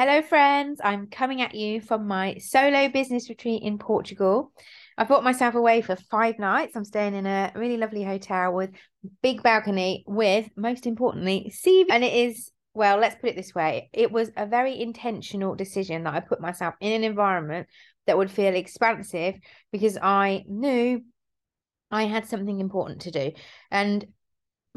Hello, friends. I'm coming at you from my solo business retreat in Portugal. I brought myself away for five nights. I'm staying in a really lovely hotel with big balcony, with most importantly, sea. And it is, well, let's put it this way it was a very intentional decision that I put myself in an environment that would feel expansive because I knew I had something important to do. And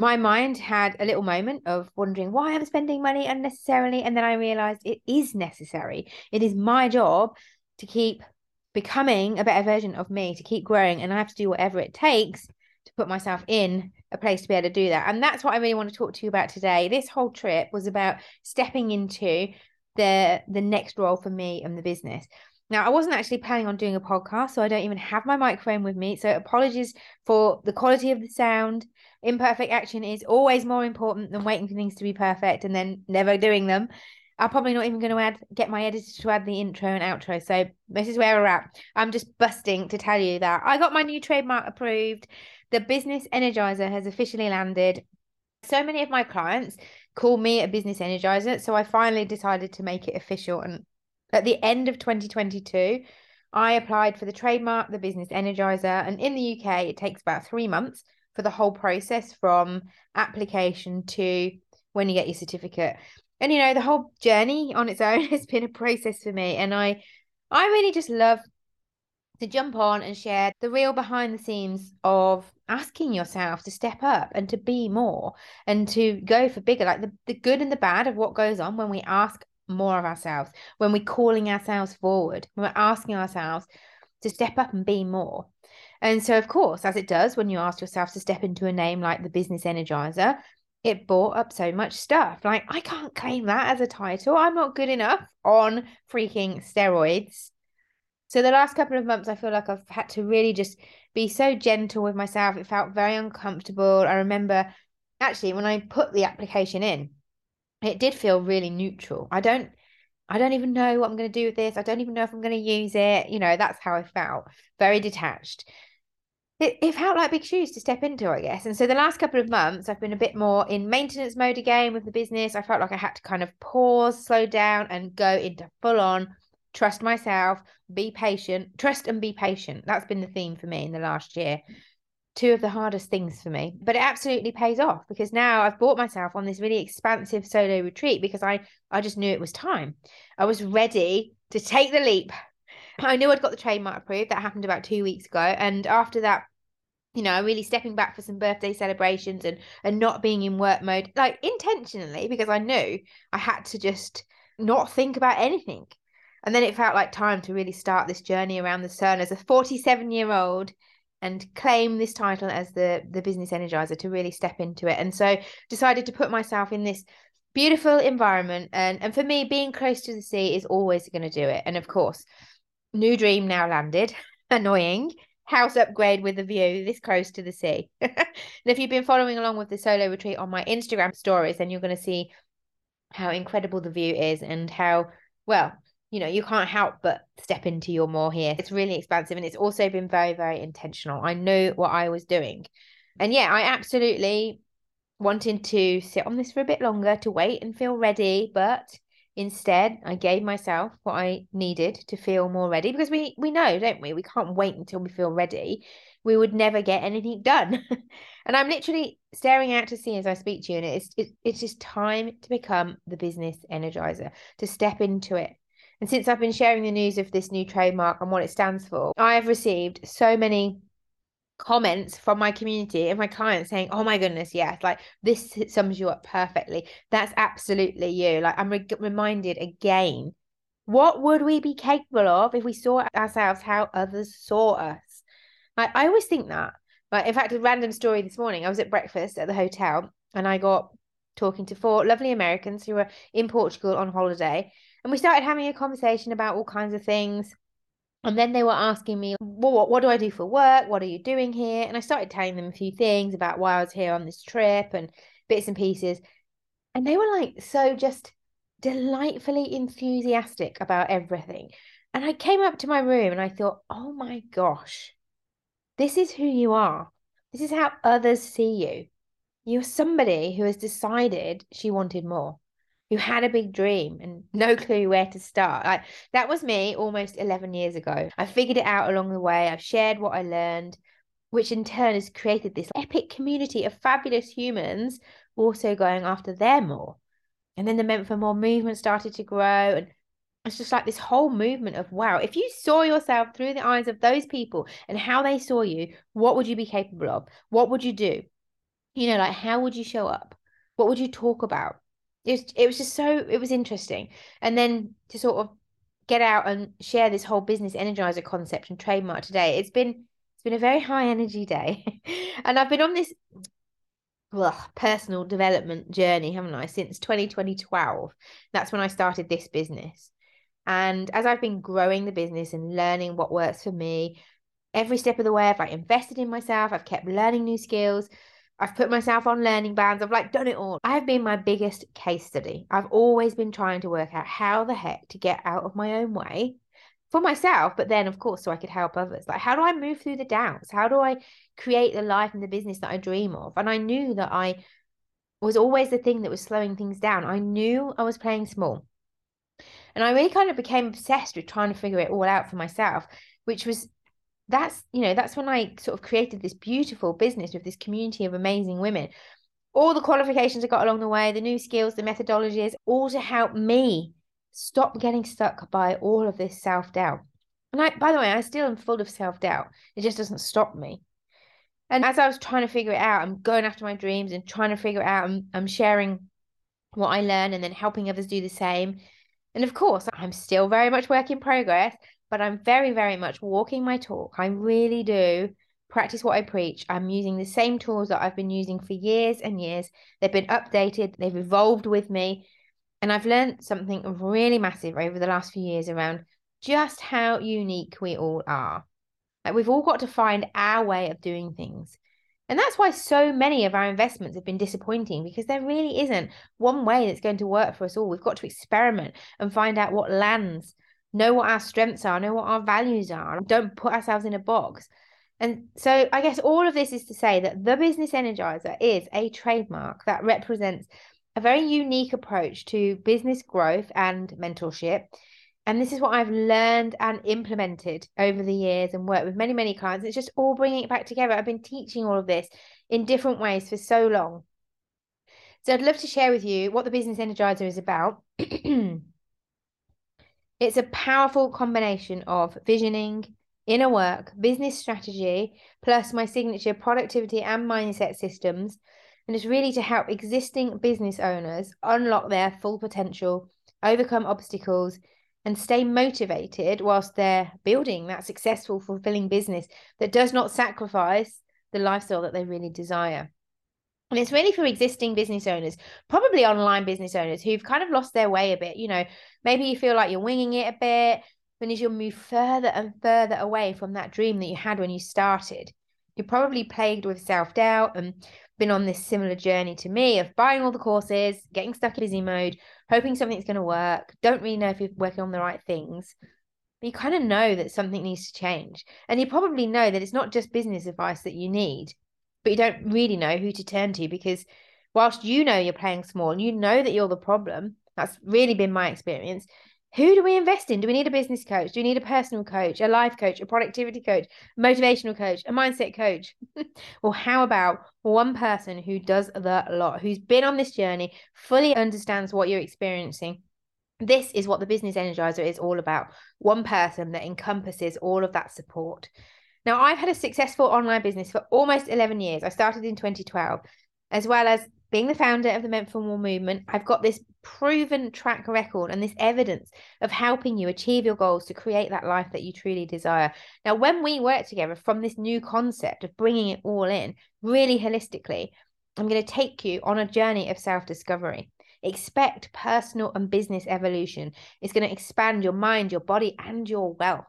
my mind had a little moment of wondering why I'm spending money unnecessarily. And then I realized it is necessary. It is my job to keep becoming a better version of me, to keep growing. And I have to do whatever it takes to put myself in a place to be able to do that. And that's what I really want to talk to you about today. This whole trip was about stepping into the the next role for me and the business. Now, I wasn't actually planning on doing a podcast, so I don't even have my microphone with me. So, apologies for the quality of the sound. Imperfect action is always more important than waiting for things to be perfect and then never doing them. I'm probably not even going to add get my editor to add the intro and outro. So this is where we're at. I'm just busting to tell you that I got my new trademark approved. The business energiser has officially landed. So many of my clients call me a business energiser, so I finally decided to make it official and at the end of 2022, I applied for the trademark, the Business Energiser, and in the UK, it takes about three months for the whole process from application to when you get your certificate. And you know, the whole journey on its own has been a process for me, and I, I really just love to jump on and share the real behind the scenes of asking yourself to step up and to be more and to go for bigger like the, the good and the bad of what goes on when we ask more of ourselves, when we're calling ourselves forward, when we're asking ourselves to step up and be more. And so, of course, as it does when you ask yourself to step into a name like the Business Energiser, it brought up so much stuff. Like, I can't claim that as a title. I'm not good enough on freaking steroids. So, the last couple of months, I feel like I've had to really just be so gentle with myself. It felt very uncomfortable. I remember actually when I put the application in, it did feel really neutral. I don't I don't even know what I'm going to do with this. I don't even know if I'm going to use it. You know, that's how I felt. Very detached. It, it felt like big shoes to step into, I guess. And so the last couple of months, I've been a bit more in maintenance mode again with the business. I felt like I had to kind of pause, slow down, and go into full on trust myself, be patient, trust and be patient. That's been the theme for me in the last year two of the hardest things for me but it absolutely pays off because now i've bought myself on this really expansive solo retreat because i i just knew it was time. I was ready to take the leap. I knew i'd got the trademark approved. That happened about two weeks ago. And after that you know really stepping back for some birthday celebrations and and not being in work mode like intentionally because i knew i had to just not think about anything. And then it felt like time to really start this journey around the sun as a 47 year old and claim this title as the the business energiser to really step into it. And so decided to put myself in this beautiful environment. And and for me being close to the sea is always going to do it. And of course new dream now landed. Annoying. House upgrade with a view this close to the sea. And if you've been following along with the solo retreat on my instagram stories then you're going to see how incredible the view is and how well you know, you can't help but step into your more here. It's really expansive and it's also been very, very intentional. I know what I was doing. And yeah, I absolutely wanted to sit on this for a bit longer to wait and feel ready, but instead I gave myself what I needed to feel more ready because we we know, don't we? We can't wait until we feel ready. We would never get anything done. and I'm literally staring out to sea as I speak to you and it's it, it's just time to become the business energiser, to step into it and since I've been sharing the news of this new trademark and what it stands for, I have received so many comments from my community and my clients saying, "Oh my goodness, yes, like this sums you up perfectly. That's absolutely you." Like I'm re- reminded again, what would we be capable of if we saw ourselves how others saw us? Like I always think that. Like in fact, a random story this morning. I was at breakfast at the hotel and I got talking to four lovely Americans who were in Portugal on holiday and we started having a conversation about all kinds of things. And then they were asking me, well, what, what do I do for work? What are you doing here? And I started telling them a few things about why I was here on this trip and bits and pieces. And they were like, so just delightfully enthusiastic about everything. And I came up to my room and I thought, oh my gosh, this is who you are. This is how others see you. You're somebody who has decided she wanted more. who had a big dream and no clue where to start. Like that was me almost 11 years ago. I figured it out along the way. I've shared what I learned, which in turn has created this epic community of fabulous humans also going after their more. And then the Meant for More movement started to grow. And it's just like this whole movement of wow, if you saw yourself through the eyes of those people and how they saw you, what would you be capable of? What would you do? You know, like how would you show up? What would you talk about? It was, it was just so, it was interesting. And then to sort of get out and share this whole business energiser concept and trademark today, it's been, it's been a very high energy day. and I've been on this ugh, personal development journey, haven't I, since 2012. That's when I started this business. And as I've been growing the business and learning what works for me, every step of the way, I've like invested in myself, I've kept learning new skills, I've put myself on learning bands, I've like done it all. I have been my biggest case study. I've always been trying to work out how the heck to get out of my own way for myself, but then of course, so I could help others. Like, how do I move through the doubts? How do I create the life and the business that I dream of? And I knew that I was always the thing that was slowing things down. I knew I was playing small. And I really kind of became obsessed with trying to figure it all out for myself, which was that's, you know, that's when I sort of created this beautiful business with this community of amazing women. All the qualifications I got along the way, the new skills, the methodologies, all to help me stop getting stuck by all of this self doubt. And I, by the way, I still am full of self doubt. It just doesn't stop me. And as I was trying to figure it out, I'm going after my dreams and trying to figure it out. I'm, I'm sharing what I learn and then helping others do the same. And of course, I'm still very much work in progress, but I'm very, very much walking my talk. I really do practice what I preach. I'm using the same tools that I've been using for years and years. They've been updated, they've evolved with me. And I've learned something really massive over the last few years around just how unique we all are. Like we've all got to find our way of doing things. And that's why so many of our investments have been disappointing because there really isn't one way that's going to work for us all. We've got to experiment and find out what lands, know what our strengths are, know what our values are, don't put ourselves in a box. And so I guess all of this is to say that the Business Energiser is a trademark that represents a very unique approach to business growth and mentorship. And this is what I've learned and implemented over the years and worked with many, many clients. It's just all bringing it back together. I've been teaching all of this in different ways for so long. So I'd love to share with you what the Business Energiser is about. it's a powerful combination of visioning, inner work, business strategy, plus my signature productivity and mindset systems. And it's really to help existing business owners unlock their full potential, overcome obstacles, and stay motivated whilst they're building that successful, fulfilling business that does not sacrifice the lifestyle that they really desire. And it's really for existing business owners, probably online business owners who've kind of lost their way a bit. You know, maybe you feel like you're winging it a bit. And as you move further and further away from that dream that you had when you started, you're probably plagued with self doubt and been on this similar journey to me of buying all the courses, getting stuck in busy mode, hoping something's going to work, don't really know if you're working on the right things. But you kind of know that something needs to change. And you probably know that it's not just business advice that you need, but you don't really know who to turn to because whilst you know you're playing small, and you know that you're the problem. That's really been my experience who do we invest in? Do we need a business coach? Do we need a personal coach, a life coach, a productivity coach, motivational coach, a mindset coach? well, how about one person who does the lot, who's been on this journey, fully understands what you're experiencing? This is what the Business Energiser is all about. One person that encompasses all of that support. Now, I've had a successful online business for almost 11 years. I started in 2012, as well as being the founder of the Meant for More movement, I've got this proven track record and this evidence of helping you achieve your goals to create that life that you truly desire. Now, when we work together from this new concept of bringing it all in really holistically, I'm going to take you on a journey of self discovery. Expect personal and business evolution. It's going to expand your mind, your body, and your wealth.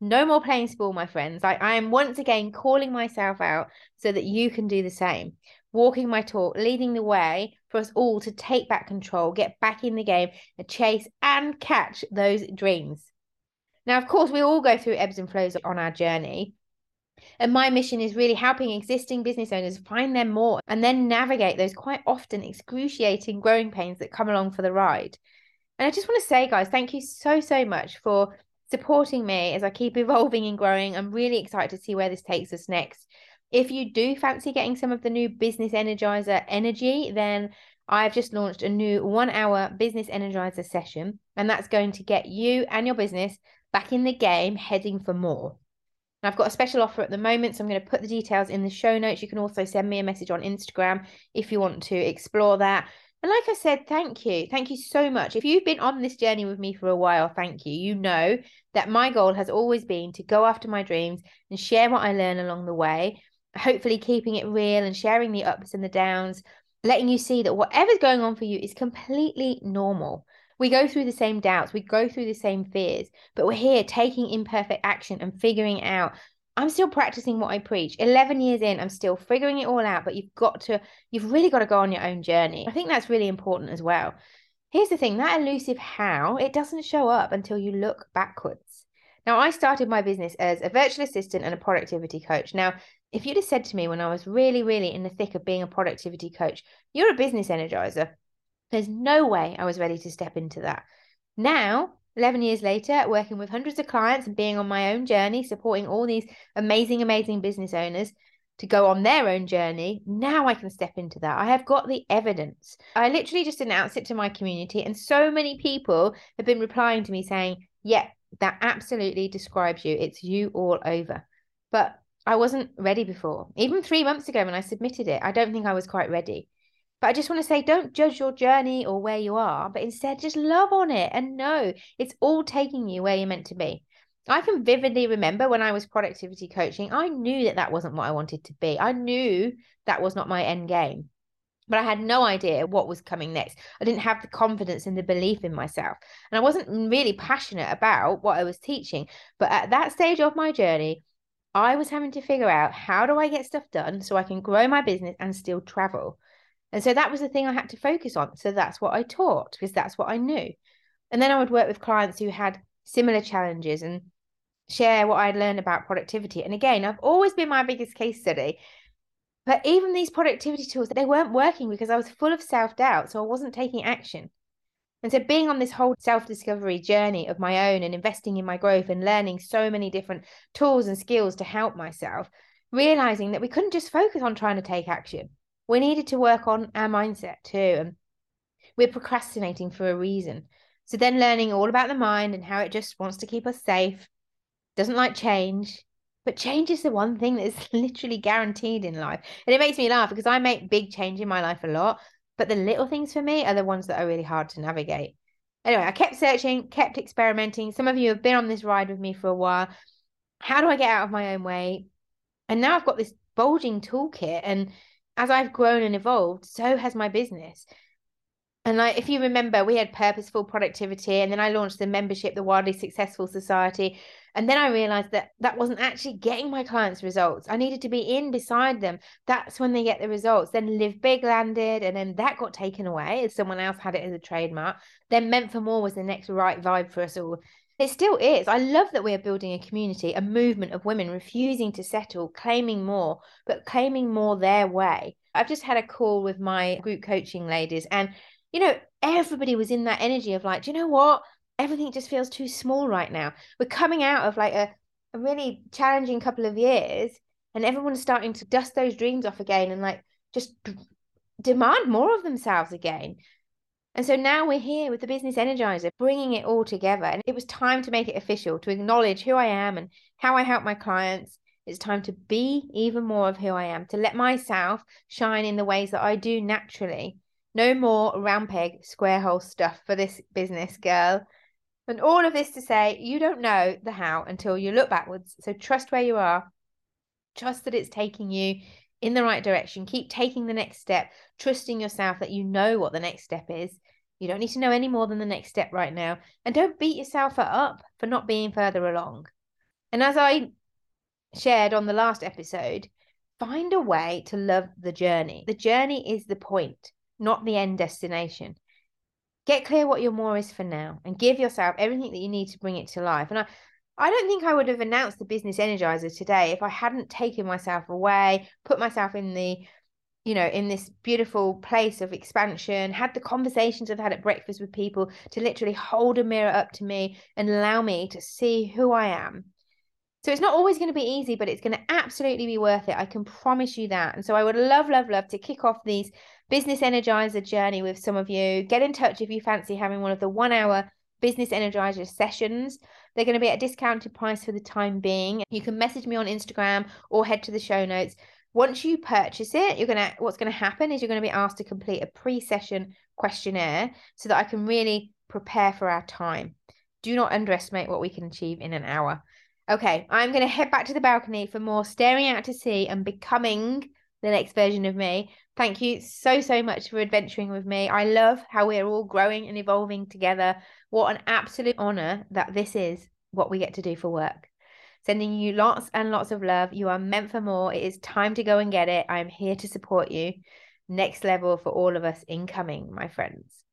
No more playing small, my friends. I, I am once again calling myself out so that you can do the same walking my talk, leading the way for us all to take back control, get back in the game, and chase and catch those dreams. Now, of course, we all go through ebbs and flows on our journey. And my mission is really helping existing business owners find their more and then navigate those quite often excruciating growing pains that come along for the ride. And I just want to say, guys, thank you so, so much for supporting me as I keep evolving and growing. I'm really excited to see where this takes us next. If you do fancy getting some of the new Business Energiser energy, then I've just launched a new one hour Business Energiser session, and that's going to get you and your business back in the game, heading for more. I've got a special offer at the moment, so I'm going to put the details in the show notes. You can also send me a message on Instagram if you want to explore that. And like I said, thank you. Thank you so much. If you've been on this journey with me for a while, thank you. You know that my goal has always been to go after my dreams and share what I learn along the way, hopefully keeping it real and sharing the ups and the downs, letting you see that whatever's going on for you is completely normal. We go through the same doubts, we go through the same fears, but we're here taking imperfect action and figuring out I'm still practicing what I preach. 11 years in, I'm still figuring it all out, but you've got to, you've really got to go on your own journey. I think that's really important as well. Here's the thing that elusive how, it doesn't show up until you look backwards. Now, I started my business as a virtual assistant and a productivity coach. Now, if you'd have said to me when I was really, really in the thick of being a productivity coach, you're a business energiser, there's no way I was ready to step into that. Now, 11 years later, working with hundreds of clients and being on my own journey, supporting all these amazing, amazing business owners to go on their own journey, now I can step into that. I have got the evidence. I literally just announced it to my community, and so many people have been replying to me saying, Yeah, that absolutely describes you. It's you all over. But I wasn't ready before. Even three months ago when I submitted it, I don't think I was quite ready. But I just want to say don't judge your journey or where you are, but instead just love on it and know it's all taking you where you're meant to be. I can vividly remember when I was productivity coaching, I knew that that wasn't what I wanted to be. I knew that was not my end game, but I had no idea what was coming next. I didn't have the confidence and the belief in myself. And I wasn't really passionate about what I was teaching. But at that stage of my journey, I was having to figure out how do I get stuff done so I can grow my business and still travel. And so that was the thing I had to focus on. So that's what I taught because that's what I knew. And then I would work with clients who had similar challenges and share what I'd learned about productivity. And again, I've always been my biggest case study. But even these productivity tools, they weren't working because I was full of self doubt. So I wasn't taking action. And so being on this whole self discovery journey of my own and investing in my growth and learning so many different tools and skills to help myself, realizing that we couldn't just focus on trying to take action we needed to work on our mindset too. And we're procrastinating for a reason. So then learning all about the mind and how it just wants to keep us safe, doesn't like change. But change is the one thing that's literally guaranteed in life. And it makes me laugh because I make big change in my life a lot. But the little things for me are the ones that are really hard to navigate. Anyway, I kept searching, kept experimenting. Some of you have been on this ride with me for a while. How do I get out of my own way? And now I've got this bulging toolkit and as I've grown and evolved, so has my business. And like, if you remember, we had purposeful productivity, and then I launched the membership, the Wildly Successful Society. And then I realized that that wasn't actually getting my clients results. I needed to be in beside them. That's when they get the results. Then Live Big landed, and then that got taken away as someone else had it as a trademark. Then Meant for More was the next right vibe for us all. It still is. I love that we are building a community, a movement of women refusing to settle, claiming more, but claiming more their way. I've just had a call with my group coaching ladies, and you know, everybody was in that energy of like, do you know what? Everything just feels too small right now. We're coming out of like a, a really challenging couple of years, and everyone's starting to dust those dreams off again and like just demand more of themselves again. And so now we're here with the Business Energiser, bringing it all together. And it was time to make it official, to acknowledge who I am and how I help my clients. It's time to be even more of who I am, to let myself shine in the ways that I do naturally. No more round peg, square hole stuff for this business, girl. And all of this to say, you don't know the how until you look backwards. So trust where you are, trust that it's taking you in the right direction. Keep taking the next step, trusting yourself that you know what the next step is. You don't need to know any more than the next step right now. And don't beat yourself up for not being further along. And as I shared on the last episode, find a way to love the journey. The journey is the point, not the end destination. Get clear what your more is for now and give yourself everything that you need to bring it to life. And I, I don't think I would have announced the business energiser today if I hadn't taken myself away, put myself in the you know, in this beautiful place of expansion, had the conversations I've had at breakfast with people to literally hold a mirror up to me and allow me to see who I am. So it's not always going to be easy, but it's going to absolutely be worth it. I can promise you that. And so I would love, love, love to kick off these business energiser journey with some of you. Get in touch if you fancy having one of the one hour business energiser sessions. They're going to be at a discounted price for the time being. You can message me on Instagram or head to the show notes once you purchase it, you're gonna what's gonna happen is you're gonna be asked to complete a pre-session questionnaire so that I can really prepare for our time. Do not underestimate what we can achieve in an hour. Okay, I'm gonna head back to the balcony for more staring out to sea and becoming the next version of me. Thank you so, so much for adventuring with me. I love how we're all growing and evolving together. What an absolute honor that this is what we get to do for work. Sending you lots and lots of love. You are meant for more. It is time to go and get it. I am here to support you. Next level for all of us incoming, my friends.